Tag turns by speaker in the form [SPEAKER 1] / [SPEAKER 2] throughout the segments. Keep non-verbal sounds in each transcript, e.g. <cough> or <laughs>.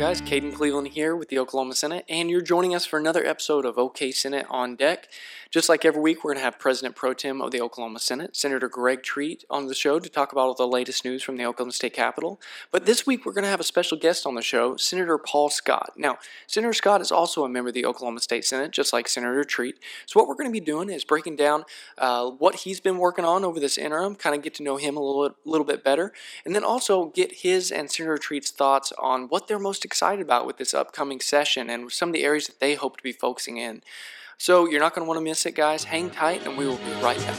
[SPEAKER 1] guys? Caden Cleveland here with the Oklahoma Senate, and you're joining us for another episode of OK Senate on Deck. Just like every week, we're going to have President Pro Tem of the Oklahoma Senate, Senator Greg Treat, on the show to talk about all the latest news from the Oklahoma State Capitol. But this week, we're going to have a special guest on the show, Senator Paul Scott. Now, Senator Scott is also a member of the Oklahoma State Senate, just like Senator Treat. So, what we're going to be doing is breaking down uh, what he's been working on over this interim, kind of get to know him a little, little bit better, and then also get his and Senator Treat's thoughts on what they're most excited about with this upcoming session and some of the areas that they hope to be focusing in. So you're not going to want to miss it, guys. Hang tight, and we will be right back.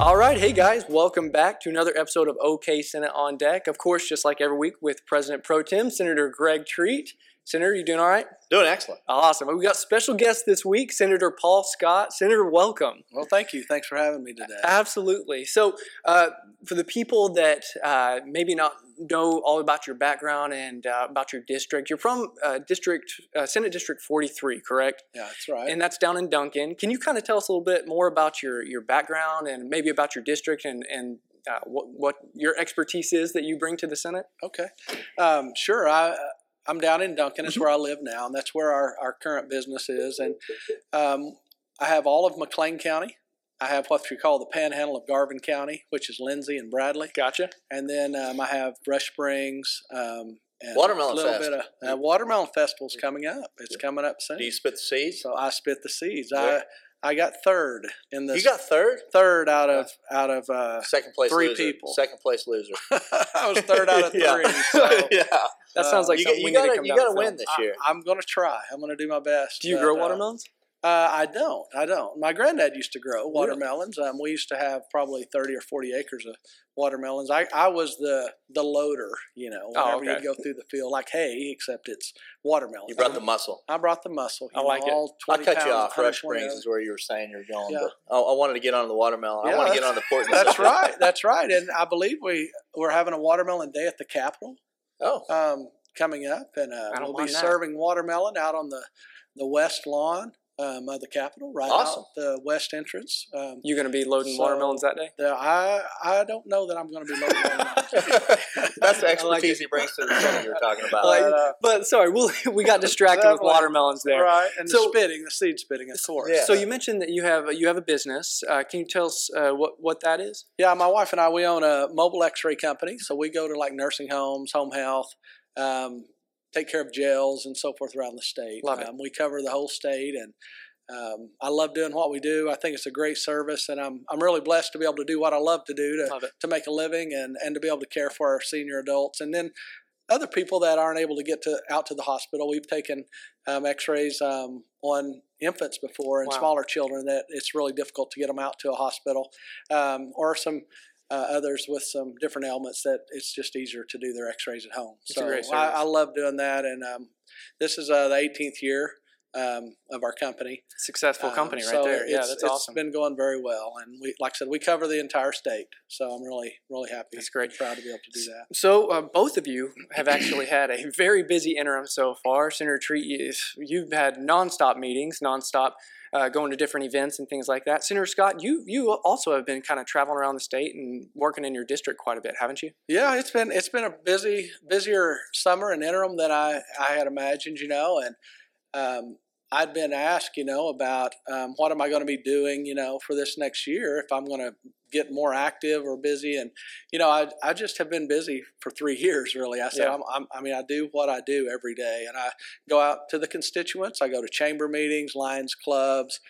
[SPEAKER 1] All right, hey guys, welcome back to another episode of OK Senate on Deck. Of course, just like every week with President Pro Tem, Senator Greg Treat. Senator, you doing all right?
[SPEAKER 2] Doing excellent.
[SPEAKER 1] Awesome. We've got special guest this week, Senator Paul Scott. Senator, welcome.
[SPEAKER 3] Well, thank you. Thanks for having me today.
[SPEAKER 1] Absolutely. So, uh, for the people that uh, maybe not know all about your background and uh, about your district, you're from uh, District uh, Senate District 43, correct?
[SPEAKER 3] Yeah, that's right.
[SPEAKER 1] And that's down in Duncan. Can you kind of tell us a little bit more about your your background and maybe about your district and and uh, what what your expertise is that you bring to the Senate?
[SPEAKER 3] okay. Um, sure. I I'm down in Duncan.
[SPEAKER 1] Mm-hmm.
[SPEAKER 3] It's where I live now, and that's where our, our current business is. And um, I have all of McClain County. I have what we call the Panhandle of Garvin County, which is Lindsay and Bradley.
[SPEAKER 1] Gotcha.
[SPEAKER 3] And then um, I have Rush Springs. Um, and
[SPEAKER 2] Watermelon
[SPEAKER 3] a little
[SPEAKER 2] Fest.
[SPEAKER 3] bit of uh, watermelon festival's coming up. It's coming up soon.
[SPEAKER 2] Do you spit the seeds?
[SPEAKER 3] so I spit the seeds.
[SPEAKER 2] Yeah.
[SPEAKER 3] I I got third in the
[SPEAKER 2] You got third?
[SPEAKER 3] third out of out of uh,
[SPEAKER 2] Second place
[SPEAKER 3] Three
[SPEAKER 2] loser.
[SPEAKER 3] people.
[SPEAKER 2] Second place loser. <laughs> <laughs>
[SPEAKER 3] I was third out of three.
[SPEAKER 2] yeah. <laughs>
[SPEAKER 3] So,
[SPEAKER 2] yeah.
[SPEAKER 1] That sounds like
[SPEAKER 2] you,
[SPEAKER 1] something
[SPEAKER 2] got,
[SPEAKER 1] we
[SPEAKER 2] you
[SPEAKER 1] need to
[SPEAKER 2] gotta,
[SPEAKER 1] come
[SPEAKER 2] you gotta win
[SPEAKER 1] film.
[SPEAKER 2] this year.
[SPEAKER 3] I, am going to try. I'm going to do my best.
[SPEAKER 1] Do you
[SPEAKER 3] but,
[SPEAKER 1] grow
[SPEAKER 3] uh,
[SPEAKER 1] watermelons?
[SPEAKER 3] Uh, I don't. I don't. My granddad used to grow watermelons. Um, we used to have probably 30 or 40 acres of watermelons. I, I was the the loader, you know,
[SPEAKER 1] Oh,
[SPEAKER 3] whenever
[SPEAKER 1] okay.
[SPEAKER 3] you go through the field like hay, except it's watermelon.
[SPEAKER 2] you brought the muscle.
[SPEAKER 3] I brought the muscle. you
[SPEAKER 1] I like
[SPEAKER 3] know,
[SPEAKER 1] it.
[SPEAKER 2] I
[SPEAKER 3] 20
[SPEAKER 2] cut you off. Rush Springs is where you were saying you're going.
[SPEAKER 3] Yeah.
[SPEAKER 2] But I, I wanted to get on the watermelon. I want to get
[SPEAKER 3] that's-
[SPEAKER 2] on the port.
[SPEAKER 3] That's right. <laughs> That's right. And I believe we we're having a watermelon day at the Capitol.
[SPEAKER 2] Oh,
[SPEAKER 3] um, coming up, and uh, we'll be
[SPEAKER 1] mind that.
[SPEAKER 3] serving watermelon out on the the west lawn um, of the Capitol, right
[SPEAKER 2] Awesome.
[SPEAKER 3] out the west entrance. Um,
[SPEAKER 1] You going to be loading
[SPEAKER 3] so-
[SPEAKER 1] watermelons that day?
[SPEAKER 3] the, I I don't know that I'm going to be loading watermelons. <laughs>
[SPEAKER 2] that's the expertise
[SPEAKER 1] like
[SPEAKER 2] he brings to the Senate you were talking about.
[SPEAKER 1] Like-
[SPEAKER 3] But, uh,
[SPEAKER 1] But sorry, we'll, <laughs> we got distracted with watermelons there.
[SPEAKER 3] right, and
[SPEAKER 1] So-
[SPEAKER 3] the spitting, the seed spitting, of course.
[SPEAKER 2] Yeah.
[SPEAKER 1] So you mentioned that you have you have a business. Uh, can you tell us uh, what what that is?
[SPEAKER 3] Yeah, my wife and I we own a mobile X-ray company, so we go to like nursing homes, home health, um, take care of jails and so forth around the state.
[SPEAKER 1] Love it.
[SPEAKER 3] Um, we cover the whole state, and um, I love doing what we do. I think it's a great service, and I'm I'm really blessed to be able to do what I love to do to to make a living and and to be able to care for our senior adults, and then other people that aren't able to get to out to the hospital. We've taken um, X-rays um, on infants before and
[SPEAKER 1] Wow.
[SPEAKER 3] smaller children that it's really difficult to get them out to a hospital, um, or some uh, others with some different ailments that it's just easier to do their X-rays at home.
[SPEAKER 1] It's
[SPEAKER 3] so
[SPEAKER 1] great
[SPEAKER 3] I. I love doing that, and um, this is uh, the 18th year um, of our company.
[SPEAKER 1] Successful
[SPEAKER 3] Um,
[SPEAKER 1] company right
[SPEAKER 3] so
[SPEAKER 1] there. Yeah,
[SPEAKER 3] it's-
[SPEAKER 1] that's
[SPEAKER 3] it's
[SPEAKER 1] awesome.
[SPEAKER 3] been going very well, and we, like I said, we cover the entire state. So I'm really, really happy.
[SPEAKER 1] That's great.
[SPEAKER 3] proud to be able to do that.
[SPEAKER 1] So uh, both of you have actually had a very busy interim so far. Senator Treat, you- you've had nonstop meetings, nonstop uh, going to different events and things like that. Senator Scott, you you also have been kind of traveling around the state and working in your district quite a bit, haven't you?
[SPEAKER 3] Yeah, it's been it's been a busy busier summer and interim than I I had imagined, you know, and um, I'd been asked, you know, about um, what am I going to be doing, you know, for this next year if I'm going to get more active or busy, and you know, I I just have been busy for three <laughs> years really. I said,
[SPEAKER 1] Yeah.
[SPEAKER 3] I'm, I'm, I mean, I do what I do every day, and I go out to the constituents. I go to chamber meetings, Lions clubs.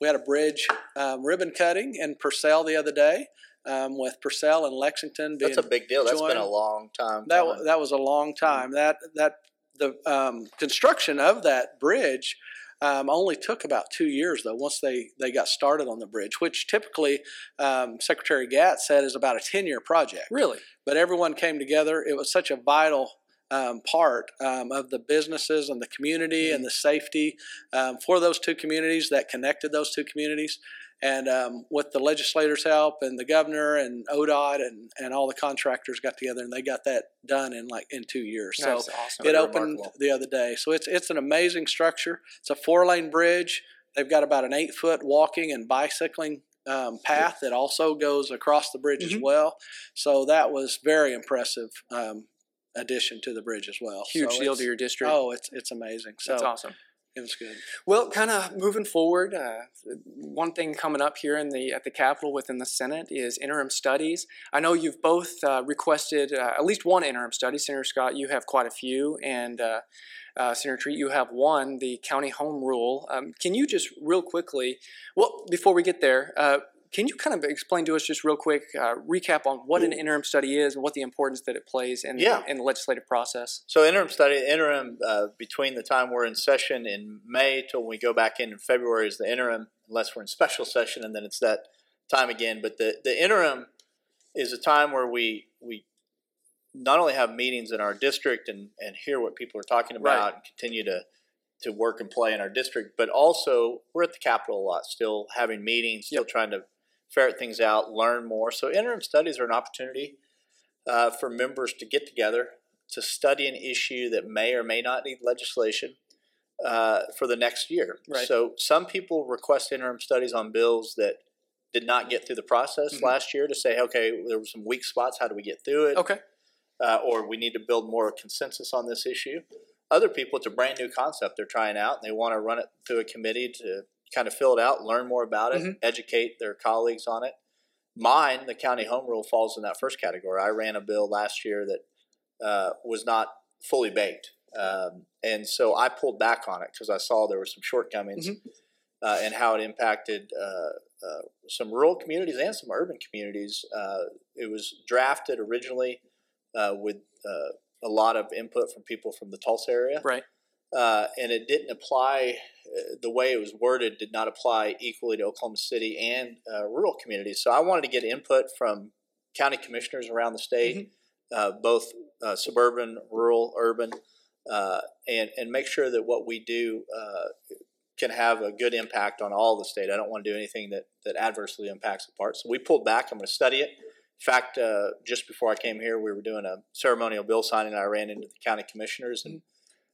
[SPEAKER 3] We had a bridge um, ribbon cutting in Purcell the other day. Um, with Purcell and Lexington being
[SPEAKER 2] That's a big deal. That's been a long time.
[SPEAKER 3] that
[SPEAKER 2] coming.
[SPEAKER 3] that was a long time. That that the um, construction of that bridge um, only took about two years though. Once they they got started on the bridge, which typically um, Secretary Gatz said is about a ten year project.
[SPEAKER 1] Really?
[SPEAKER 3] But everyone came together. It was such a vital. Um, part um, of the businesses and the community and the safety um, for those two communities that connected those two communities, And um, with the legislators' help and the governor and ODOT and, and all the contractors got together and they got that done in like in two years. So
[SPEAKER 1] That's awesome.
[SPEAKER 3] it opened
[SPEAKER 2] remarkable.
[SPEAKER 3] the other day. So it's it's an amazing structure. It's a four lane bridge. They've got about an eight foot walking and bicycling um, path that also goes across the bridge
[SPEAKER 1] Mhm.
[SPEAKER 3] as well. So that was very impressive um, addition to the bridge as well.
[SPEAKER 1] Huge
[SPEAKER 3] so
[SPEAKER 1] deal to your district.
[SPEAKER 3] Oh, it's it's amazing. So
[SPEAKER 1] That's awesome.
[SPEAKER 3] Good.
[SPEAKER 1] Well, kind of moving forward, uh, one thing coming up here in the at the Capitol within the Senate is interim studies. I know you've both uh, requested uh, at least one interim study. Senator Scott, you have quite a few, and uh, uh, Senator Treat, you have one, the county home rule. Um, can you just real quickly, well, before we get there, uh, can you kind of explain to us just real quick, uh, recap on what an interim study is and what the importance that it plays in,
[SPEAKER 2] Yeah.
[SPEAKER 1] in the legislative process?
[SPEAKER 2] So interim study, interim uh, between the time we're in session in May till we go back in in February is the interim, unless we're in special session, and then it's that time again. But the, the interim is a time where we we not only have meetings in our district and, and hear what people are talking about
[SPEAKER 1] Right.
[SPEAKER 2] and continue to to work and play in our district, but also we're at the Capitol a lot, still having meetings, still
[SPEAKER 1] Yep.
[SPEAKER 2] trying to ferret things out, learn more. So interim studies are an opportunity uh, for members to get together to study an issue that may or may not need legislation uh, for the next year.
[SPEAKER 1] Right.
[SPEAKER 2] So some people request interim studies on bills that did not get through the process
[SPEAKER 1] Mhm.
[SPEAKER 2] last year to say, okay, there were some weak spots. How do we get through it?
[SPEAKER 1] Okay.
[SPEAKER 2] uh, or we need to build more consensus on this issue. Other people, it's a brand new concept they're trying out, and they want to run it through a committee to kind of fill it out, learn more about it,
[SPEAKER 1] Mhm.
[SPEAKER 2] educate their colleagues on it. Mine, the county home rule, falls in that first category. I ran a bill last year that uh, was not fully baked, um, and so I pulled back on it because I saw there were some shortcomings uh, in how it impacted uh, uh, some rural communities and some urban communities. Uh, it was drafted originally uh, with uh, a lot of input from people from the Tulsa area,
[SPEAKER 1] Right.
[SPEAKER 2] Uh, and it didn't apply. Uh, the way it was worded did not apply equally to Oklahoma City and uh, rural communities. So I wanted to get input from county commissioners around the state, uh, both uh, suburban, rural, urban, uh, and and make sure that what we do uh, can have a good impact on all the state. I don't want to do anything that that adversely impacts the part. So we pulled back. I'm going to study it. In fact, uh, just before I came here, we were doing a ceremonial bill signing. And I ran into the county commissioners and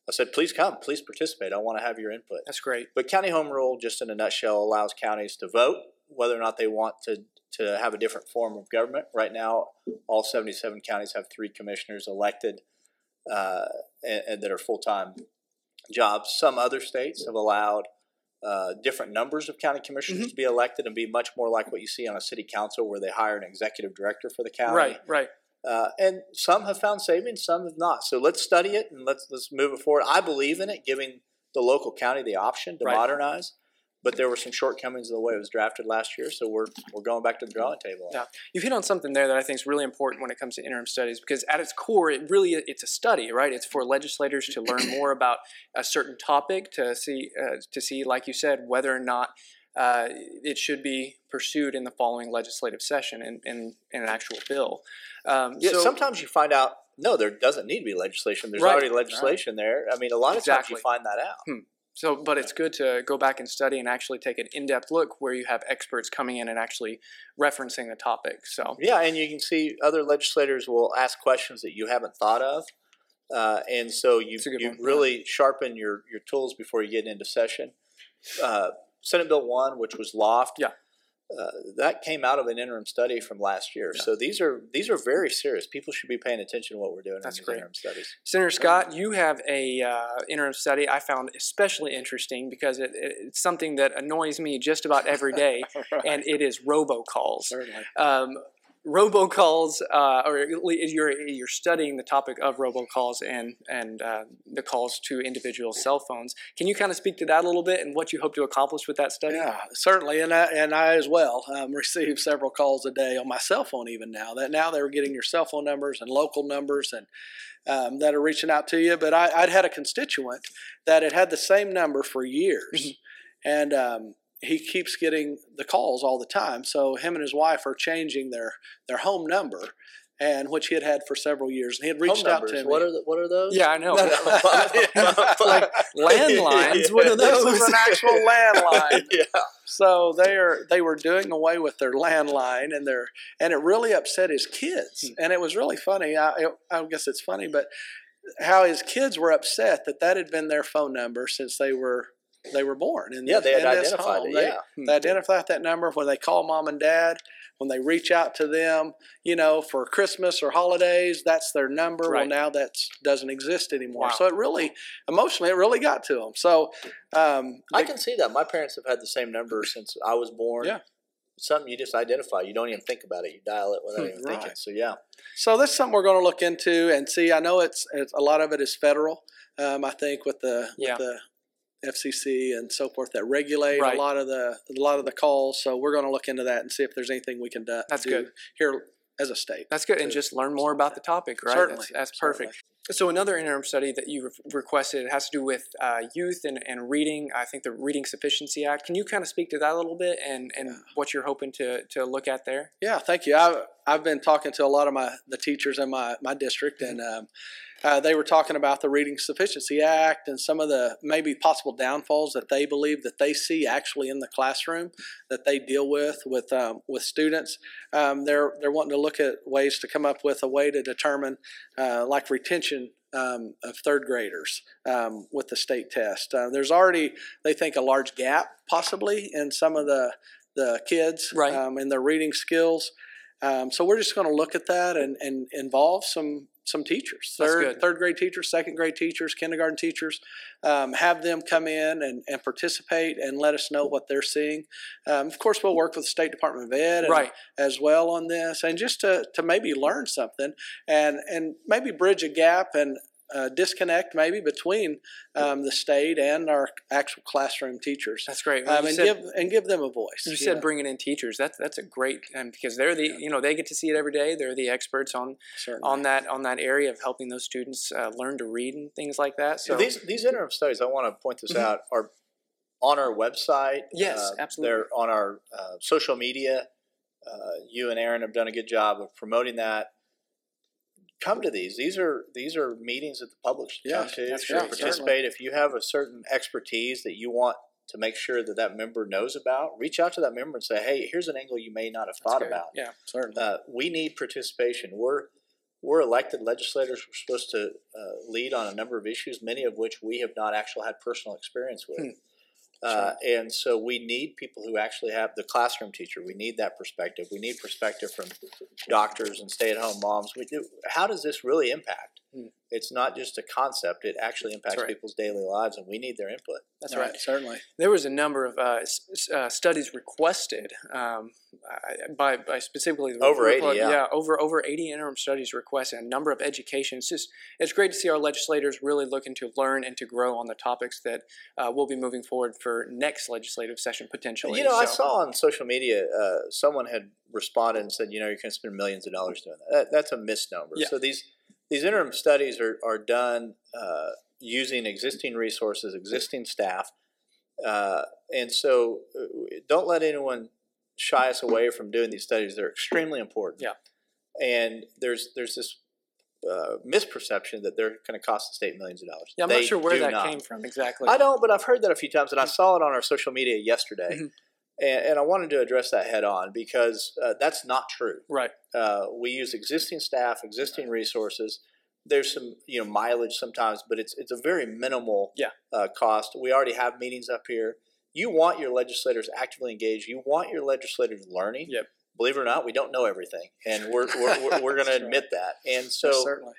[SPEAKER 2] I said, "Please come, please participate. I want to have your input."
[SPEAKER 1] That's great.
[SPEAKER 2] But county home rule, just in a nutshell, allows counties to vote whether or not they want to to have a different form of government. Right now, all 77 counties have three commissioners elected uh, and, and that are full time jobs. Some other states have allowed uh, different numbers of county commissioners to be elected and be much more like what you see on a city council, where they hire an executive director for the county.
[SPEAKER 1] Right, right.
[SPEAKER 2] Uh, and some have found savings, some have not. So let's study it and let's let's move it forward. I believe in it, giving the local county the option to
[SPEAKER 1] Right.
[SPEAKER 2] modernize. But there were some shortcomings of the way it was drafted last year, so we're we're going back to the drawing table.
[SPEAKER 1] Yeah. You hit on something there that I think is really important when it comes to interim studies because at its core, it really it's a study, right? It's for legislators to learn more about a certain topic to see uh, to see, like you said, whether or not uh, it should be pursued in the following legislative session in, in, in an actual bill. Um,
[SPEAKER 2] Yeah,
[SPEAKER 1] so,
[SPEAKER 2] sometimes you find out no, there doesn't need to be legislation. There's
[SPEAKER 1] Right.
[SPEAKER 2] already legislation there. I mean, a lot of times you find that out.
[SPEAKER 1] so, but it's good to go back and study and actually take an in-depth look where you have experts coming in and actually referencing the topic. So,
[SPEAKER 2] Yeah, and you can see other legislators will ask questions that you haven't thought of, uh, and so you
[SPEAKER 1] That's a good
[SPEAKER 2] you
[SPEAKER 1] one, yeah.
[SPEAKER 2] really sharpen your your tools before you get into session. Uh, Senate Bill One, which was Loft,
[SPEAKER 1] Yeah.
[SPEAKER 2] uh, that came out of an interim study from last year.
[SPEAKER 1] Yeah.
[SPEAKER 2] So these are these are very serious. People should be paying attention to what we're doing
[SPEAKER 1] That's
[SPEAKER 2] in
[SPEAKER 1] great.
[SPEAKER 2] interim studies.
[SPEAKER 1] Senator Scott, you have a uh, interim study I found especially interesting because it, it, it's something that annoys me just about every day, <laughs> and it is robocalls.
[SPEAKER 3] Certainly.
[SPEAKER 1] Um, robocalls, uh, or you're you're studying the topic of robocalls and and uh, the calls to individual cell phones. Can you kind of speak to that a little bit and what you hope to accomplish with that study?
[SPEAKER 3] Yeah, certainly, and I, and I as well um, <laughs> receive several calls a day on my cell phone. Even now, that now they're getting your cell phone numbers and local numbers and um, that are reaching out to you. But I, I'd had a constituent that had had the same number for years, and um, he keeps getting the calls all the time. So him and his wife are changing their their home number. and which he had had for several years. And he had reached
[SPEAKER 2] Home
[SPEAKER 3] out
[SPEAKER 2] numbers.
[SPEAKER 3] to me.
[SPEAKER 2] What are the, what are those?
[SPEAKER 1] Yeah, I know. <laughs>
[SPEAKER 2] No, no.
[SPEAKER 1] like landlines. <laughs> What are those?
[SPEAKER 3] This is an actual <laughs> landline.
[SPEAKER 2] yeah.
[SPEAKER 3] So they are they were doing away with their landline and their and it really upset his kids.
[SPEAKER 2] Hmm.
[SPEAKER 3] And it was really funny. I, I guess it's funny, but how his kids were upset that that had been their phone number since they were they were born. In
[SPEAKER 2] Yeah, they had identified it.
[SPEAKER 3] They,
[SPEAKER 2] Yeah.
[SPEAKER 3] they identified that number when they call mom and dad. When they reach out to them, you know, for Christmas or holidays, that's their number. Well, now that doesn't exist anymore.
[SPEAKER 1] Wow.
[SPEAKER 3] So it really, emotionally, it really got to them. So um,
[SPEAKER 2] I can see that. My parents have had the same number since I was born.
[SPEAKER 3] Yeah.
[SPEAKER 2] Something you just identify. You don't even think about it. You dial it without
[SPEAKER 3] Hmm,
[SPEAKER 2] even thinking. So yeah.
[SPEAKER 3] So this is something we're going to look into and see. I know it's, it's a lot of it is federal. Um, I think with the
[SPEAKER 1] Yeah.
[SPEAKER 3] with the FCC and so forth that regulate
[SPEAKER 1] Right.
[SPEAKER 3] a lot of the a lot of the calls. So we're going to look into that and see if there's anything we can do,
[SPEAKER 1] That's good.
[SPEAKER 3] here as a state.
[SPEAKER 1] That's good, and just learn more about the topic, right?
[SPEAKER 3] Certainly,
[SPEAKER 1] that's, that's perfect. So another interim study that you re- requested has to do with uh, youth and, and reading. I think the Reading Sufficiency Act. Can you kind of speak to that a little bit and, and what you're hoping to, to look at there?
[SPEAKER 3] Yeah, thank you. I've, I've been talking to a lot of my the teachers in my, my district, and um, uh, they were talking about the Reading Sufficiency Act and some of the maybe possible downfalls that they believe that they see actually in the classroom that they deal with with um, with students. Um, they're they're wanting to look at ways to come up with a way to determine uh, like retention. Um, of third graders um, with the state test. Uh, there's already, they think, a large gap possibly in some of the the kids
[SPEAKER 1] Right.
[SPEAKER 3] um, in their reading skills. Um, so we're just going to look at that and, and involve some some teachers, third third grade teachers, second grade teachers, kindergarten teachers, um, have them come in and, and participate and let us know what they're seeing. Um, of course, we'll work with the State Department of Ed and,
[SPEAKER 1] Right.
[SPEAKER 3] as well on this, and just to, to maybe learn something and and maybe bridge a gap and uh, disconnect maybe between um, the state and our actual classroom teachers,
[SPEAKER 1] That's great.
[SPEAKER 3] um, and
[SPEAKER 1] said,
[SPEAKER 3] give and give them a voice.
[SPEAKER 1] you
[SPEAKER 3] you
[SPEAKER 1] said
[SPEAKER 3] know.
[SPEAKER 1] bringing in teachers. That's that's a great um, because they're the you know they get to see it every day. They're the experts on
[SPEAKER 3] Certainly.
[SPEAKER 1] on that on that area of helping those students uh, learn to read and things like that. So
[SPEAKER 2] these these interim studies, I want to point this
[SPEAKER 1] Mhm.
[SPEAKER 2] out, are on our website.
[SPEAKER 1] Yes,
[SPEAKER 2] Uh,
[SPEAKER 1] absolutely.
[SPEAKER 2] They're on our uh, social media. Uh, you and Aaron have done a good job of promoting that. Come to these. These are these are meetings that the public should
[SPEAKER 3] Yeah,
[SPEAKER 2] come to. should
[SPEAKER 3] right,
[SPEAKER 2] participate. If you have a certain expertise that you want to make sure that that member knows about, reach out to that member and say, "Hey, here's an angle you may not have
[SPEAKER 1] that's
[SPEAKER 2] thought about."
[SPEAKER 1] Yeah.
[SPEAKER 3] certainly.
[SPEAKER 2] Uh, we need participation. We're we're elected legislators. We're supposed to uh, lead on a number of issues, many of which we have not actually had personal experience with.
[SPEAKER 1] Hmm.
[SPEAKER 2] Uh, and so we need people who actually have the classroom teacher. We need that perspective. We need perspective from doctors and stay-at-home moms. We do, how does this really impact?
[SPEAKER 1] Hmm.
[SPEAKER 2] It's not just a concept; it actually impacts
[SPEAKER 1] right.
[SPEAKER 2] people's daily lives, and we need their input.
[SPEAKER 1] That's
[SPEAKER 3] Right,
[SPEAKER 1] right.
[SPEAKER 3] Certainly.
[SPEAKER 1] There was a number of uh, s- s- uh, studies requested um, by, by specifically the
[SPEAKER 2] Over 80,
[SPEAKER 1] report-
[SPEAKER 2] yeah.
[SPEAKER 1] over over eighty interim studies requested. A number of education. It's just it's great to see our legislators really looking to learn and to grow on the topics that uh, we'll be moving forward for next legislative session potentially.
[SPEAKER 2] You know, I saw on social media uh, someone had responded and said, you know, you're going to spend millions of dollars doing that. that that's a misnomer.
[SPEAKER 1] Yeah.
[SPEAKER 2] So these these interim studies are are done uh, using existing resources, existing staff, uh, and so uh, don't let anyone shy us away from doing these studies. They're extremely important.
[SPEAKER 1] Yeah.
[SPEAKER 2] And there's there's this. Uh, misperception that they're going to cost the state millions of dollars.
[SPEAKER 1] Yeah, I'm
[SPEAKER 2] They
[SPEAKER 1] not sure where that
[SPEAKER 2] not.
[SPEAKER 1] came from exactly.
[SPEAKER 2] I don't, but I've heard that a few times, and I saw it on our social media yesterday,
[SPEAKER 1] Mhm.
[SPEAKER 2] And, and I wanted to address that head on because uh, that's not true.
[SPEAKER 1] Right.
[SPEAKER 2] Uh, we use existing staff, existing resources. There's some you know mileage sometimes, but it's it's a very minimal
[SPEAKER 1] Yeah.
[SPEAKER 2] uh, cost. We already have meetings up here. You want your legislators actively engaged. You want your legislators learning.
[SPEAKER 1] Yep.
[SPEAKER 2] Believe it or not, we don't know everything, and we're we're, we're, we're <laughs> going to
[SPEAKER 3] That's right.
[SPEAKER 2] admit that. And
[SPEAKER 3] Yes,
[SPEAKER 2] so
[SPEAKER 3] certainly.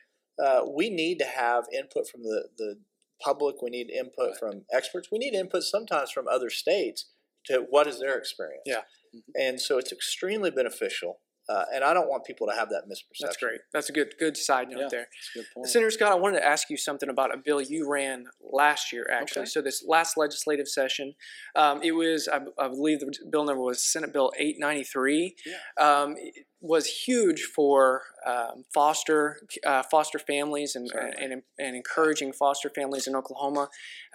[SPEAKER 2] uh, we need to have input from the, the public. We need input
[SPEAKER 3] Right.
[SPEAKER 2] from experts. We need input sometimes from other states to what is their experience.
[SPEAKER 1] Yeah.
[SPEAKER 2] And so it's extremely beneficial. Uh, and I don't want people to have that misperception.
[SPEAKER 1] That's great. That's a good good side note
[SPEAKER 3] Yeah.
[SPEAKER 1] there.
[SPEAKER 3] That's a good point.
[SPEAKER 1] Senator Scott, I wanted to ask you something about a bill you ran last year, actually.
[SPEAKER 3] Okay.
[SPEAKER 1] So this last legislative session, um, it was, I, I believe, the bill number was Senate Bill 893.
[SPEAKER 3] Yeah.
[SPEAKER 1] Um, it was huge for um, foster uh, foster families and,
[SPEAKER 3] Certainly.
[SPEAKER 1] and and encouraging foster families in Oklahoma.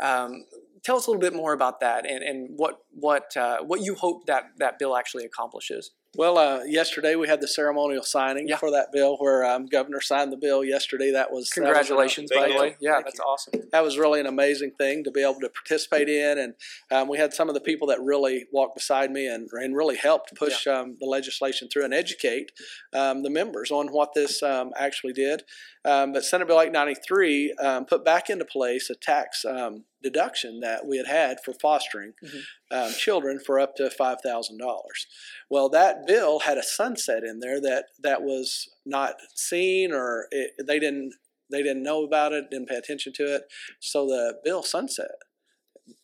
[SPEAKER 1] Um, tell us a little bit more about that and, and what what uh, what you hope that that bill actually accomplishes.
[SPEAKER 3] Well, uh, yesterday we had the ceremonial signing
[SPEAKER 1] Yeah.
[SPEAKER 3] for that bill, where um, Governor signed the bill yesterday. That was that was
[SPEAKER 1] Congratulations, by the way. Yeah,
[SPEAKER 3] Thank
[SPEAKER 1] that's
[SPEAKER 3] you.
[SPEAKER 1] awesome.
[SPEAKER 3] that was really an amazing thing to be able to participate in, and um, we had some of the people that really walked beside me and, and really helped push um, the legislation through and educate um, the members on what this um, actually did. Um, but Senate Bill 893 um, put back into place a tax um, deduction that we had had for fostering
[SPEAKER 1] Mhm.
[SPEAKER 3] um, children for up to five thousand dollars. Well, that bill had a sunset in there that that was not seen or it, they didn't they didn't know about it, didn't pay attention to it. So the bill sunset,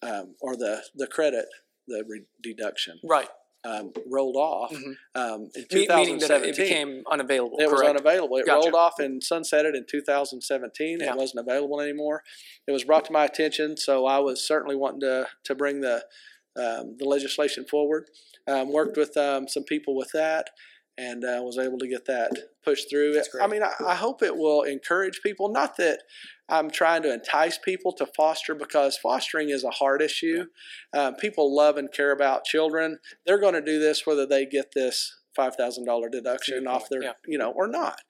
[SPEAKER 3] um, or the the credit, the re- deduction,
[SPEAKER 1] Right.
[SPEAKER 3] Um, rolled off
[SPEAKER 1] Mhm.
[SPEAKER 3] um, in
[SPEAKER 1] Me- Meaning that
[SPEAKER 3] 2017.
[SPEAKER 1] it became unavailable.
[SPEAKER 3] It was unavailable. It
[SPEAKER 1] Gotcha.
[SPEAKER 3] rolled off and sunsetted in 2017.
[SPEAKER 1] Yeah.
[SPEAKER 3] It wasn't available anymore. It was brought to my attention, so I was certainly wanting to to bring the um, the legislation forward. Um, worked with um, some people with that, and uh, was able to get that pushed through. I mean, I, I hope it will encourage people. Not that I'm trying to entice people to foster because fostering is a hard issue. Um, people love and care about children. They're going to do this whether they get this five thousand dollar deduction off their,
[SPEAKER 1] yeah.
[SPEAKER 3] you know, or not.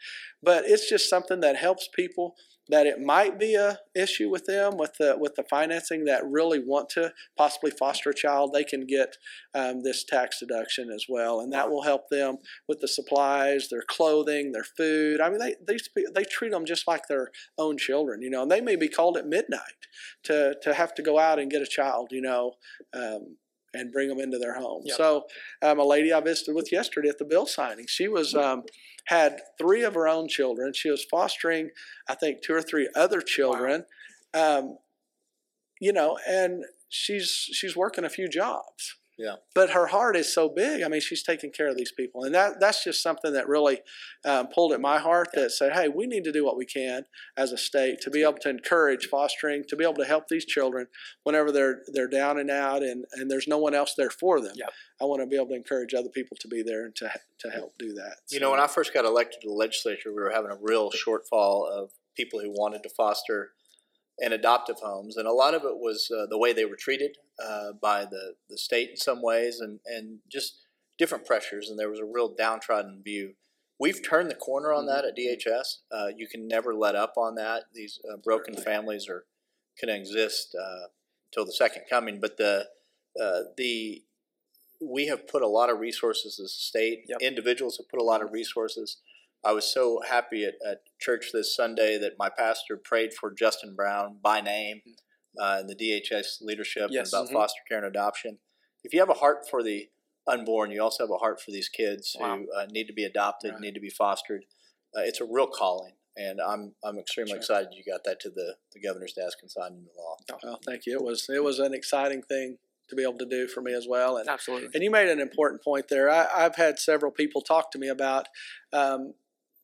[SPEAKER 3] But it's just something that helps people that it might be a issue with them with the with the financing that really want to possibly foster a child. They can get um, this tax deduction as well, and that will help them with the supplies, their clothing, their food. I mean, they they they treat them just like their own children, you know. And they may be called at midnight to to have to go out and get a child, you know. Um, and bring them into their home.
[SPEAKER 1] Yep.
[SPEAKER 3] So, um, a lady I visited with yesterday at the bill signing, she was um, had three of her own children. She was fostering, I think, two or three other children. Um, you know, and she's she's working a few jobs.
[SPEAKER 2] Yeah.
[SPEAKER 3] But her heart is so big. I mean, she's taking care of these people, and that that's just something that really um, pulled at my heart. That said, hey, we need to do what we can as a state to be able to encourage fostering, to be able to help these children whenever they're they're down and out, and and there's no one else there for them.
[SPEAKER 1] Yep.
[SPEAKER 3] I want to be able to encourage other people to be there and to to help do that.
[SPEAKER 2] You know, when I first got elected to the legislature, we were having a real shortfall of people who wanted to foster and adoptive homes, and a lot of it was uh, the way they were treated uh, by the, the state in some ways, and and just different pressures, and there was a real downtrodden view. We've turned the corner on that at DHS. Uh, you can never let up on that. These uh, broken families are can exist uh, till the second coming, but the uh, the we have put a lot of resources as a state.
[SPEAKER 1] Yep.
[SPEAKER 2] Individuals have put a lot of resources. I was so happy at, at church this Sunday that my pastor prayed for Justin Brown by name uh, and the DHS leadership
[SPEAKER 1] Yes.
[SPEAKER 2] and about
[SPEAKER 1] Mhm.
[SPEAKER 2] foster care and adoption. If you have a heart for the unborn, you also have a heart for these kids
[SPEAKER 1] Wow.
[SPEAKER 2] who uh, need to be adopted,
[SPEAKER 3] Right.
[SPEAKER 2] need to be fostered. Uh, it's a real calling, and I'm I'm extremely
[SPEAKER 3] Sure.
[SPEAKER 2] excited you got that to the, the governor's desk and signed into law.
[SPEAKER 3] Well, thank you. It was it was an exciting thing to be able to do for me as well, and
[SPEAKER 1] Absolutely.
[SPEAKER 3] And you made an important point there. I, I've had several people talk to me about. Um,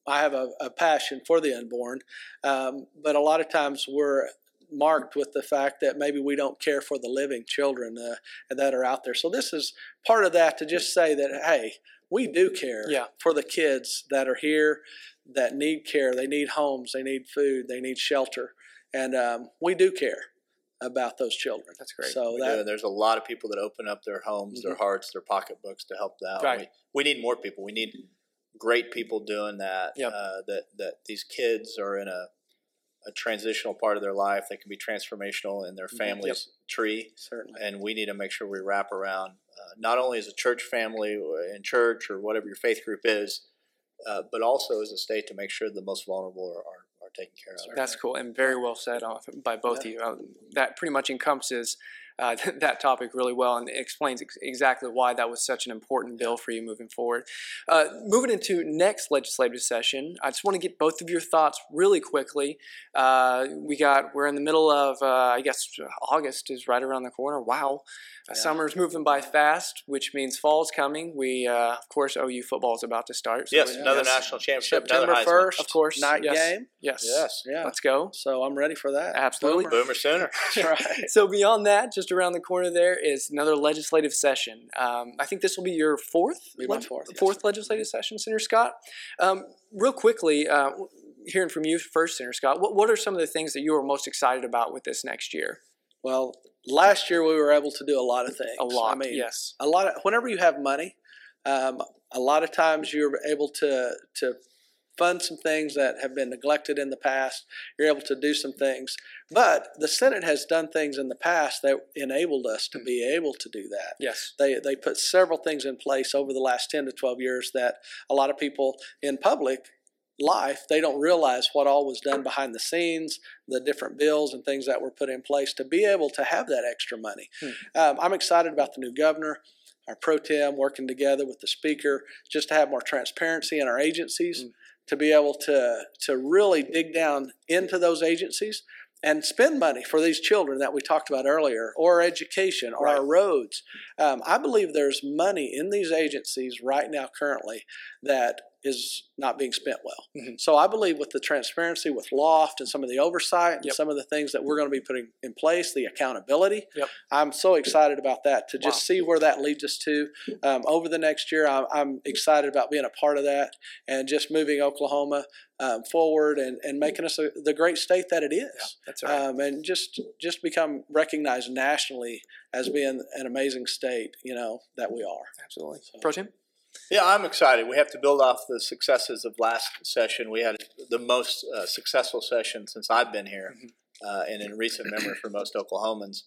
[SPEAKER 3] I have a, a passion for the unborn, um, but a lot of times we're marked with the fact that maybe we don't care for the living children uh, that are out there. So this is part of that to just say that hey, we do care
[SPEAKER 1] Yeah.
[SPEAKER 3] for the kids that are here that need care. They need homes. They need food. They need shelter, and um, we do care about those children.
[SPEAKER 1] That's great.
[SPEAKER 3] So that
[SPEAKER 2] and there's a lot of people that open up their homes, their hearts, their pocketbooks to help out.
[SPEAKER 1] Right.
[SPEAKER 2] We, we need more people. We need great people doing that.
[SPEAKER 1] Yep.
[SPEAKER 2] Uh, that that these kids are in a a transitional part of their life that can be transformational in their
[SPEAKER 3] Mhm.
[SPEAKER 2] family's tree,
[SPEAKER 3] certainly.
[SPEAKER 2] and we need to make sure we wrap around uh, not only as a church family in church or whatever your faith group is, uh, but also as a state to make sure the most vulnerable are, are, are taken care of.
[SPEAKER 1] That's cool and very well said off by both of you. Uh, that pretty much encompasses uh, <laughs> that topic really well and explains ex- exactly why that was such an important bill for you moving forward. Uh, moving into next legislative session, I just want to get both of your thoughts really quickly. Uh, we got we're in the middle of uh, I guess August is right around the corner. Wow, uh,
[SPEAKER 3] Yeah.
[SPEAKER 1] summer's moving by fast, which means fall's coming. We uh, of course OU football is about to start. so
[SPEAKER 2] Yes, another
[SPEAKER 1] yes,
[SPEAKER 2] national championship,
[SPEAKER 3] September first,
[SPEAKER 1] Of course,
[SPEAKER 3] night
[SPEAKER 1] yes.
[SPEAKER 3] game.
[SPEAKER 1] Yes,
[SPEAKER 2] Yes.
[SPEAKER 3] Yeah.
[SPEAKER 1] Let's go.
[SPEAKER 3] So I'm ready for that.
[SPEAKER 1] Absolutely.
[SPEAKER 3] Boomer. <laughs>
[SPEAKER 2] Boomer Sooner.
[SPEAKER 3] That's <laughs> right.
[SPEAKER 1] So beyond that, just around the corner there is another legislative session. Um, I think this will be your fourth,
[SPEAKER 3] Be my fourth, yes.
[SPEAKER 1] fourth legislative session, Senator Scott. Um, real quickly, uh, hearing from you first, Senator Scott. What, what are some of the things that you are most excited about with this next year?
[SPEAKER 3] Well, last year we were able to do a lot of things.
[SPEAKER 1] A lot,
[SPEAKER 3] I mean,
[SPEAKER 1] yes.
[SPEAKER 3] a lot of whenever you have money, Um, a lot of times you're able to to fund some things that have been neglected in the past. You're able to do some things, but the Senate has done things in the past that enabled us to be able to do that.
[SPEAKER 1] Yes.
[SPEAKER 3] They they put several things in place over the last ten to twelve years that a lot of people in public life they don't realize what all was done behind the scenes the different bills and things that were put in place to be able to have that extra money
[SPEAKER 1] Hmm.
[SPEAKER 3] um, i'm excited about the new governor our pro tem working together with the speaker just to have more transparency in our agencies
[SPEAKER 1] Mm.
[SPEAKER 3] to be able to to really dig down into those agencies and spend money for these children that we talked about earlier or education or our roads. Um, i believe there's money in these agencies right now currently that is not being spent well
[SPEAKER 1] Mhm.
[SPEAKER 3] so i believe with the transparency with loft and some of the oversight and
[SPEAKER 1] Yep.
[SPEAKER 3] some of the things that we're going to be putting in place the accountability
[SPEAKER 1] Yep.
[SPEAKER 3] i'm so excited about that to just
[SPEAKER 1] Wow.
[SPEAKER 3] see where that leads us to um, over the next year I'm, I'm excited about being a part of that and just moving oklahoma um, forward and, and making us a, the great state that it is
[SPEAKER 1] That's right.
[SPEAKER 3] um, and just just become recognized nationally as being an amazing state you know that we are
[SPEAKER 1] Absolutely. Pro Tem?
[SPEAKER 2] Yeah, I'm excited. We have to build off the successes of last session. We had the most uh, successful session since I've been here, uh, and in recent memory for most Oklahomans.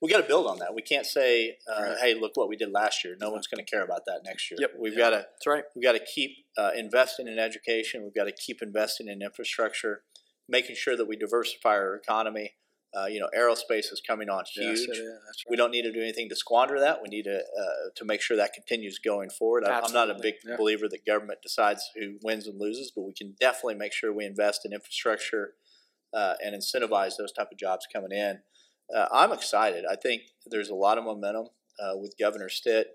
[SPEAKER 2] We got to build on that. We can't say, uh,
[SPEAKER 3] Right.
[SPEAKER 2] "Hey, look what we did last year." No one's going to care about that next year.
[SPEAKER 1] Yep.
[SPEAKER 2] We've got to
[SPEAKER 1] That's right.
[SPEAKER 2] we've got to keep uh, investing in education. We've got to keep investing in infrastructure, making sure that we diversify our economy. Uh, you know, aerospace is coming on huge.
[SPEAKER 3] Yes, it is. That's
[SPEAKER 2] We don't need to do anything to squander that. We need to uh, to make sure that continues going forward. I, I'm not a big
[SPEAKER 3] yeah.
[SPEAKER 2] believer that government decides who wins and loses, but we can definitely make sure we invest in infrastructure uh, and incentivize those type of jobs coming in. Uh, I'm excited. I think there's a lot of momentum uh, with Governor Stitt,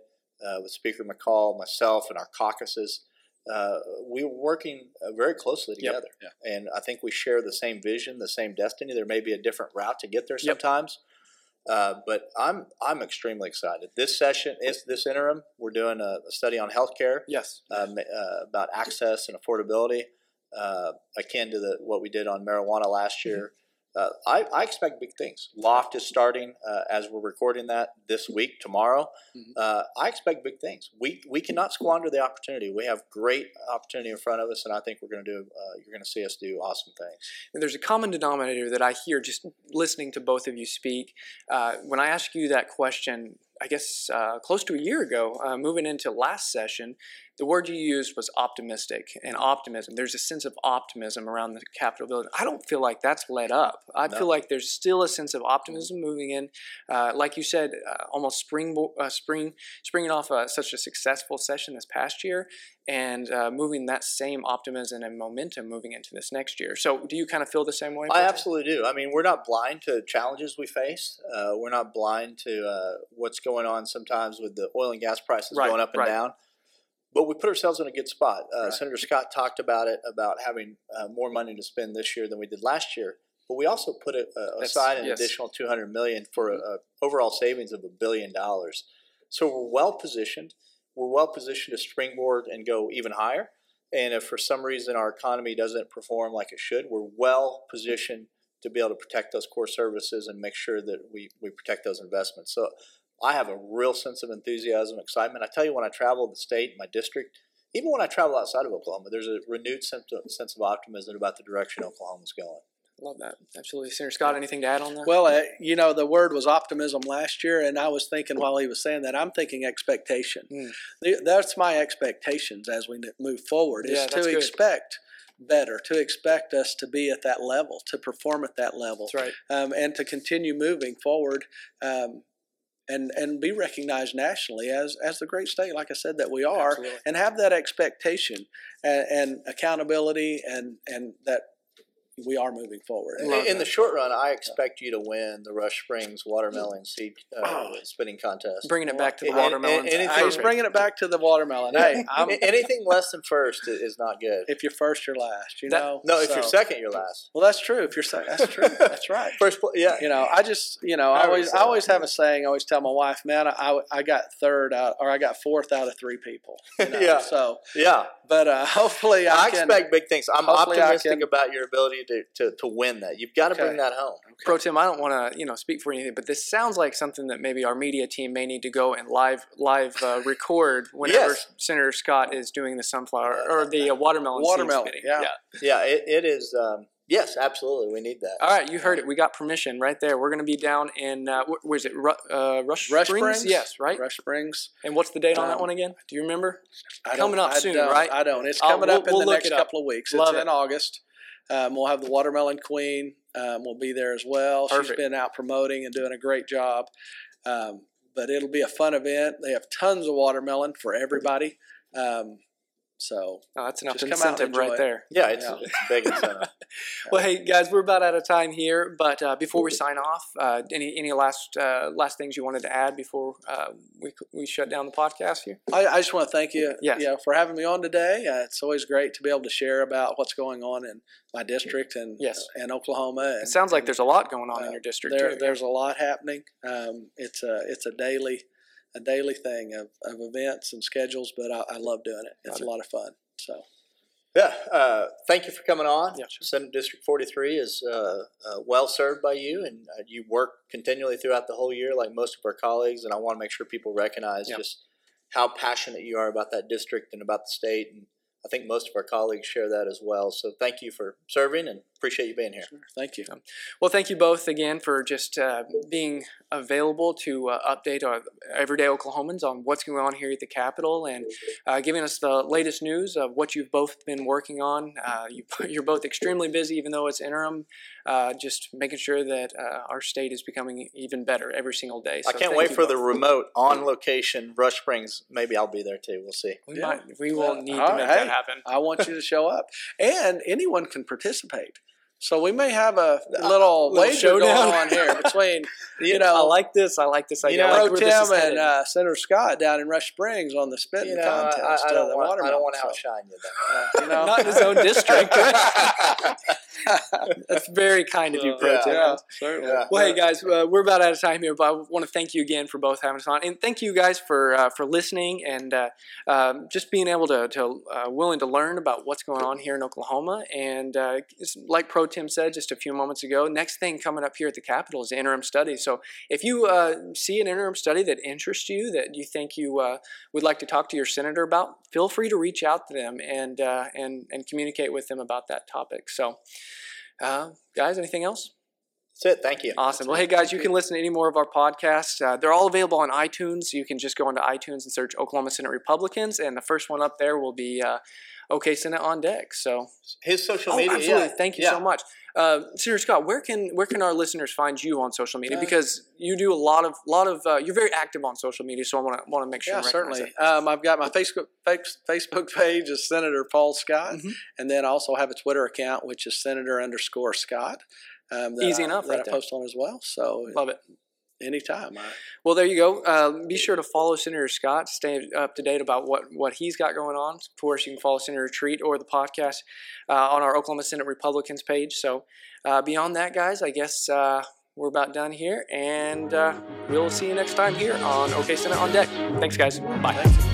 [SPEAKER 2] uh, with Speaker McCall, myself, and our caucuses. Uh, we were working uh, very closely
[SPEAKER 1] Yep.
[SPEAKER 2] together,
[SPEAKER 3] Yeah.
[SPEAKER 2] and I think we share the same vision, the same destiny. There may be a different route to get there
[SPEAKER 1] Yep.
[SPEAKER 2] sometimes, uh, but I'm I'm extremely excited. This session is this interim. We're doing a, a study on healthcare
[SPEAKER 1] Yes.
[SPEAKER 2] um, uh, about access and affordability, uh, akin to the, what we did on marijuana last year. Uh, I, I expect big things. Loft is starting uh, as we're recording that this week, tomorrow.
[SPEAKER 3] Mhm.
[SPEAKER 2] Uh, I expect big things. We we cannot squander the opportunity. We have great opportunity in front of us, and I think we're going to do. Uh, you're going to see us do awesome things.
[SPEAKER 1] And there's a common denominator that I hear just listening to both of you speak. Uh, when I asked you that question, I guess uh, close to a year ago, uh, moving into last session, the word you used was optimistic and optimism. There's a sense of optimism around the Capitol building. I don't feel like that's let up. I
[SPEAKER 2] No.
[SPEAKER 1] feel like there's still a sense of optimism moving in. Uh, like you said, uh, almost spring, uh, spring, springing off uh, such a successful session this past year, and uh, moving that same optimism and momentum moving into this next year. So, do you kind of feel the same way?
[SPEAKER 2] I absolutely do. I mean, we're not blind to challenges we face. Uh, we're not blind to uh, what's going on sometimes with the oil and gas prices
[SPEAKER 1] Right,
[SPEAKER 2] going up and
[SPEAKER 1] right.
[SPEAKER 2] down. But we put ourselves in a good spot. Uh,
[SPEAKER 3] Right.
[SPEAKER 2] Senator Scott talked about it about having uh, more money to spend this year than we did last year. But we also put a, a, aside an
[SPEAKER 1] yes. Mm-hmm.
[SPEAKER 2] additional 200 million for a, a overall savings of a billion dollars. So we're well positioned. We're well positioned to springboard and go even higher. And if for some reason our economy doesn't perform like it should, we're well positioned to be able to protect those core services and make sure that we, we protect those investments. So I have a real sense of enthusiasm, excitement. I tell you, when I travel the state, my district, even when I travel outside of Oklahoma, there's a renewed sense of, sense of optimism about the direction Oklahoma's going.
[SPEAKER 1] I love that. Absolutely. Senator Scott, anything to add on that?
[SPEAKER 3] Well, uh, you know, the word was optimism last year, and I was thinking while he was saying that, I'm thinking expectation.
[SPEAKER 1] Mm.
[SPEAKER 3] The- That's my expectations as we move forward, is
[SPEAKER 1] Yeah,
[SPEAKER 3] to
[SPEAKER 1] good.
[SPEAKER 3] expect better, to expect us to be at that level, to perform at that level,
[SPEAKER 1] That's right.
[SPEAKER 3] um, and to continue moving forward. Um, and, and be recognized nationally as, as the great state, like I said, that we are,
[SPEAKER 1] Absolutely.
[SPEAKER 3] and have that expectation and, and accountability, and, and that we are moving forward.
[SPEAKER 2] In, in the short run, I expect you to win the Rush Springs watermelon seed uh, spinning contest.
[SPEAKER 1] Bringing it back to the
[SPEAKER 2] And- and-
[SPEAKER 3] I was bringing it back to the watermelon. Hey, <laughs> I'm,
[SPEAKER 2] Anything less than first is not good.
[SPEAKER 3] if you're first, you're last. You
[SPEAKER 1] That-
[SPEAKER 3] know.
[SPEAKER 2] No, if
[SPEAKER 3] So-
[SPEAKER 2] you're second, you're last.
[SPEAKER 3] Well, that's true. If you're second, that's true. <laughs> That's right.
[SPEAKER 2] First, pla- yeah.
[SPEAKER 3] You know, I just, you know, I
[SPEAKER 2] I
[SPEAKER 3] always,
[SPEAKER 2] always
[SPEAKER 3] I always have a saying. I always tell my wife, man, I, I got third out, or I got fourth out of three people. <laughs> you know,
[SPEAKER 2] Yeah.
[SPEAKER 3] So,
[SPEAKER 2] Yeah,
[SPEAKER 3] but uh, hopefully, I,
[SPEAKER 2] I,
[SPEAKER 3] can.
[SPEAKER 2] expect big things. I'm optimistic
[SPEAKER 3] can-
[SPEAKER 2] about your ability to, to, to win that. You've got to
[SPEAKER 3] Okay.
[SPEAKER 2] bring that home.
[SPEAKER 1] Pro Tem, I don't want to you know speak for anything, but this sounds like something that maybe our media team may need to go and live live uh, <laughs> record whenever
[SPEAKER 2] Yes.
[SPEAKER 1] Senator Scott is doing the sunflower or the uh, watermelon.
[SPEAKER 3] Watermelon,
[SPEAKER 1] meeting.
[SPEAKER 3] yeah.
[SPEAKER 2] Yeah, it, it is. Um, yes, absolutely. We need that.
[SPEAKER 1] All right, you heard it. We got permission right there. We're going to be down in uh, where's it? Ru- uh, Rush,
[SPEAKER 3] Rush
[SPEAKER 1] Springs?
[SPEAKER 3] Springs?
[SPEAKER 1] Yes, right.
[SPEAKER 3] Rush Springs.
[SPEAKER 1] And what's the date on that
[SPEAKER 3] Um,
[SPEAKER 1] one again? Do you remember?
[SPEAKER 3] I
[SPEAKER 1] Coming up
[SPEAKER 3] I
[SPEAKER 1] soon, right?
[SPEAKER 3] I don't. It's coming
[SPEAKER 1] we'll-
[SPEAKER 3] up in
[SPEAKER 1] we'll
[SPEAKER 3] the next couple of weeks.
[SPEAKER 1] Love
[SPEAKER 3] it's
[SPEAKER 1] it.
[SPEAKER 3] in August. Um, we'll have the Watermelon Queen. Um, will be there as well.
[SPEAKER 1] Perfect.
[SPEAKER 3] She's been out promoting and doing a great job. Um, but it'll be a fun event. They have tons of watermelon for everybody. Um, so
[SPEAKER 1] Oh, that's enough
[SPEAKER 3] Just come out and
[SPEAKER 1] incentive right
[SPEAKER 3] it.
[SPEAKER 1] there.
[SPEAKER 2] Yeah, it's,
[SPEAKER 3] Yeah.
[SPEAKER 2] it's a big incentive. <laughs>
[SPEAKER 1] Well, hey guys, we're about out of time here. But uh, before we sign off, uh, any any last uh, last things you wanted to add before uh, we we shut down the podcast here?
[SPEAKER 3] I, I just want to thank you,
[SPEAKER 1] Yes.
[SPEAKER 3] you know, for having me on today. Uh, it's always great to be able to share about what's going on in my district and
[SPEAKER 1] Yes.
[SPEAKER 3] and Oklahoma.
[SPEAKER 1] It sounds like
[SPEAKER 3] and
[SPEAKER 1] there's a lot going on in
[SPEAKER 3] uh,
[SPEAKER 1] your district.
[SPEAKER 3] there,
[SPEAKER 1] too.
[SPEAKER 3] there's a lot happening. Um, it's a it's a daily a daily thing of, of events and schedules, but I, I love doing it. It's
[SPEAKER 1] Got
[SPEAKER 3] a lot of fun. So
[SPEAKER 2] Yeah, uh, thank you for coming on.
[SPEAKER 1] Yeah, sure.
[SPEAKER 2] Senate District 43 is uh, uh, well served by you, and uh, you work continually throughout the whole year, like most of our colleagues. And I want to make sure people recognize
[SPEAKER 1] Yeah.
[SPEAKER 2] just how passionate you are about that district and about the state. And I think most of our colleagues share that as well. So thank you for serving, and appreciate you being here.
[SPEAKER 3] thank you.
[SPEAKER 1] Well, thank you both again for just uh, being available to uh, update our everyday Oklahomans on what's going on here at the Capitol and uh, giving us the latest news of what you've both been working on. Uh, you, <laughs> you're both extremely busy, even though it's interim. Uh, just making sure that uh, our state is becoming even better every single day.
[SPEAKER 2] I can't wait
[SPEAKER 1] you
[SPEAKER 2] for the remote on location Rush Springs. Maybe I'll be there too. We'll see.
[SPEAKER 1] We
[SPEAKER 3] Yeah.
[SPEAKER 1] might. We will
[SPEAKER 3] Yeah.
[SPEAKER 1] need
[SPEAKER 3] All
[SPEAKER 1] to make
[SPEAKER 3] right.
[SPEAKER 1] that happen.
[SPEAKER 3] I want you to show up, <laughs> and anyone can participate. So we may have a little,
[SPEAKER 1] little
[SPEAKER 3] wager
[SPEAKER 1] showdown.
[SPEAKER 3] going on here <laughs> between
[SPEAKER 2] You
[SPEAKER 3] you know
[SPEAKER 1] I like this. I like this idea.
[SPEAKER 2] know,
[SPEAKER 1] I like
[SPEAKER 3] Pro
[SPEAKER 1] Tem
[SPEAKER 3] and uh, Senator Scott down in Rush Springs on the spitting
[SPEAKER 2] You know,
[SPEAKER 3] contest.
[SPEAKER 2] I
[SPEAKER 3] uh,
[SPEAKER 2] don't
[SPEAKER 3] the
[SPEAKER 2] want. I don't want to outshine you.
[SPEAKER 3] uh,
[SPEAKER 2] Though. <laughs>
[SPEAKER 3] you know,
[SPEAKER 1] Not in his own district. <laughs> That's very kind of you, Pro. Tem.
[SPEAKER 3] yeah, certainly.
[SPEAKER 2] Yeah.
[SPEAKER 1] Well, hey guys, uh, we're about out of time here, but I want to thank you again for both having us on, and thank you guys for uh, for listening and uh, um, just being able to, to uh, willing to learn about what's going on here in Oklahoma. And uh, like Pro Tem said just a few moments ago, next thing coming up here at the Capitol is interim study. So if you uh, see an interim study that interests you, that you think you uh, would like to talk to your senator about, feel free to reach out to them and uh, and and communicate with them about that topic. So, uh, guys, anything else?
[SPEAKER 2] That's it. Thank you.
[SPEAKER 1] Awesome. Well, hey guys, you can listen to any more of our podcasts. Uh, they're all available on iTunes. You can just go into iTunes and search Oklahoma Senate Republicans, and the first one up there will be uh, OK Senate on Deck. So,
[SPEAKER 2] His social
[SPEAKER 1] oh,
[SPEAKER 2] media.
[SPEAKER 1] absolutely.
[SPEAKER 2] yeah.
[SPEAKER 1] Thank you
[SPEAKER 2] yeah.
[SPEAKER 1] so much, uh, Senator Scott. Where can where can our listeners find you on social media?
[SPEAKER 3] Uh,
[SPEAKER 1] Because you do a lot of lot of uh, you're very active on social media, so I want to want to make sure.
[SPEAKER 3] Yeah, certainly. Um, I've got my Facebook Facebook page is Senator Paul Scott,
[SPEAKER 1] Mhm.
[SPEAKER 3] and then I also have a Twitter account which is Senator underscore Scott. Um,
[SPEAKER 1] Easy
[SPEAKER 3] I,
[SPEAKER 1] enough
[SPEAKER 3] that
[SPEAKER 1] right
[SPEAKER 3] I
[SPEAKER 1] there.
[SPEAKER 3] post on as well. So
[SPEAKER 1] Love it.
[SPEAKER 3] Anytime. I,
[SPEAKER 1] Well, there you go. Uh, be sure to follow Senator Scott. Stay up to date about what, what he's got going on. Of course, you can follow Senator Treat or the podcast uh, on our Oklahoma Senate Republicans page. So, uh, beyond that, guys, I guess uh, we're about done here, and uh, we'll see you next time here on OK Senate on Deck. Thanks, guys. Bye. tr-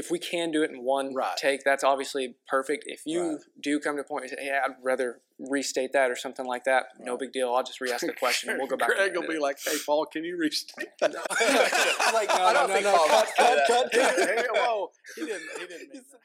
[SPEAKER 1] if we can do it in one
[SPEAKER 3] Right.
[SPEAKER 1] take, that's obviously perfect. If you
[SPEAKER 3] Right.
[SPEAKER 1] do come to a point where you say, "Hey, I'd rather restate that or something like that," no big deal. I'll just re-ask the <laughs> question and we'll go back.
[SPEAKER 3] Greg
[SPEAKER 1] to
[SPEAKER 3] will be like, "Hey, Paul, can you restate that?" <laughs>
[SPEAKER 1] like, no,
[SPEAKER 2] I don't
[SPEAKER 1] no,
[SPEAKER 2] think
[SPEAKER 1] no,
[SPEAKER 2] Paul
[SPEAKER 1] cut,
[SPEAKER 2] wants to
[SPEAKER 1] cut,
[SPEAKER 2] that.
[SPEAKER 1] cut, cut. <laughs>
[SPEAKER 3] Whoa, he didn't. He didn't. Mean that.